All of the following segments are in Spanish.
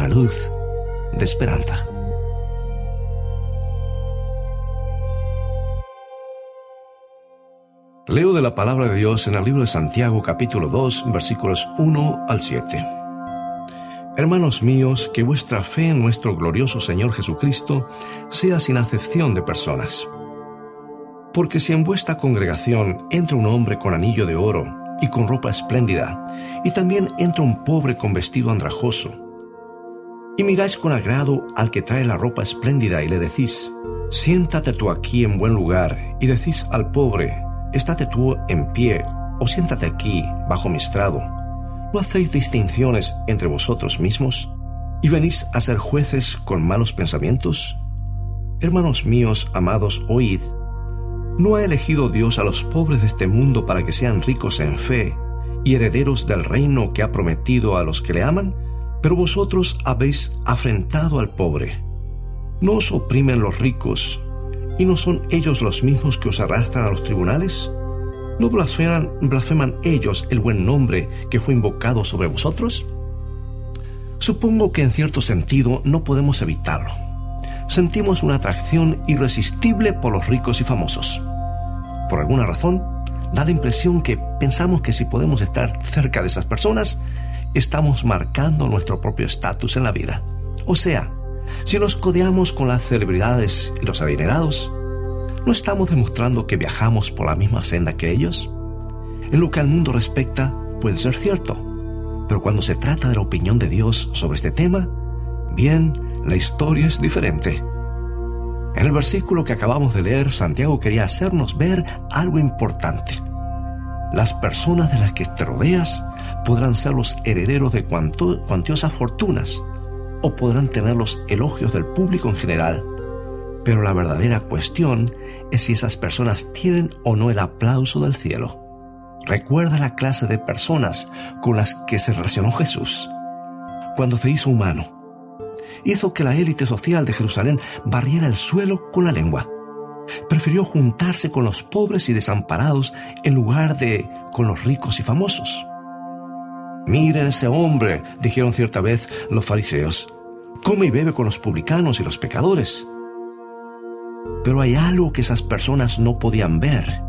una luz de esperanza. Leo de la palabra de Dios en el libro de Santiago capítulo 2 versículos 1 al 7. Hermanos míos, que vuestra fe en nuestro glorioso Señor Jesucristo sea sin acepción de personas. Porque si en vuestra congregación entra un hombre con anillo de oro y con ropa espléndida, y también entra un pobre con vestido andrajoso, y miráis con agrado al que trae la ropa espléndida y le decís, siéntate tú aquí en buen lugar, y decís al pobre, estate tú en pie, o siéntate aquí bajo mi estrado. ¿No hacéis distinciones entre vosotros mismos? ¿Y venís a ser jueces con malos pensamientos? Hermanos míos, amados, oíd. ¿No ha elegido Dios a los pobres de este mundo para que sean ricos en fe y herederos del reino que ha prometido a los que le aman? Pero vosotros habéis afrentado al pobre. ¿No os oprimen los ricos y no son ellos los mismos que os arrastran a los tribunales? ¿No blasfeman, blasfeman ellos el buen nombre que fue invocado sobre vosotros? Supongo que en cierto sentido no podemos evitarlo. Sentimos una atracción irresistible por los ricos y famosos. Por alguna razón, da la impresión que pensamos que si podemos estar cerca de esas personas, estamos marcando nuestro propio estatus en la vida. O sea, si nos codeamos con las celebridades y los adinerados, ¿no estamos demostrando que viajamos por la misma senda que ellos? En lo que al mundo respecta, puede ser cierto, pero cuando se trata de la opinión de Dios sobre este tema, bien, la historia es diferente. En el versículo que acabamos de leer, Santiago quería hacernos ver algo importante. Las personas de las que te rodeas podrán ser los herederos de cuantiosas fortunas, o podrán tener los elogios del público en general, pero la verdadera cuestión es si esas personas tienen o no el aplauso del cielo. Recuerda la clase de personas con las que se relacionó Jesús. Cuando se hizo humano, hizo que la élite social de Jerusalén barriera el suelo con la lengua. Prefirió juntarse con los pobres y desamparados en lugar de con los ricos y famosos. Miren ese hombre, dijeron cierta vez los fariseos. Come y bebe con los publicanos y los pecadores. Pero hay algo que esas personas no podían ver.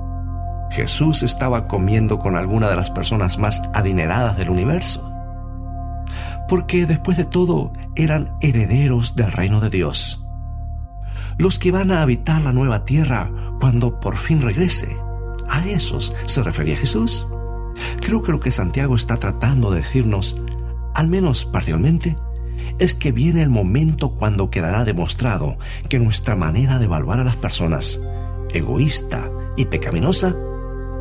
Jesús estaba comiendo con alguna de las personas más adineradas del universo. Porque después de todo eran herederos del reino de Dios. Los que van a habitar la nueva tierra cuando por fin regrese. ¿A esos se refería Jesús? Creo que lo que Santiago está tratando de decirnos, al menos parcialmente, es que viene el momento cuando quedará demostrado que nuestra manera de evaluar a las personas, egoísta y pecaminosa,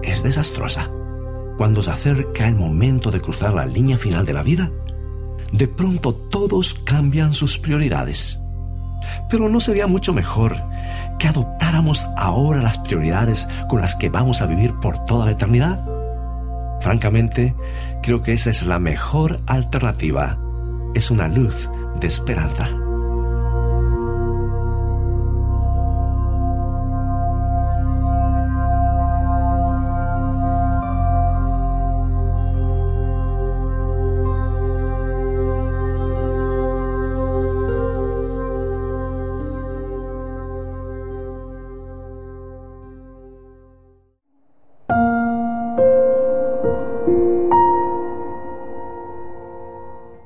es desastrosa. Cuando se acerca el momento de cruzar la línea final de la vida, de pronto todos cambian sus prioridades. Pero ¿no sería mucho mejor que adoptáramos ahora las prioridades con las que vamos a vivir por toda la eternidad? Francamente, creo que esa es la mejor alternativa. Es una luz de esperanza.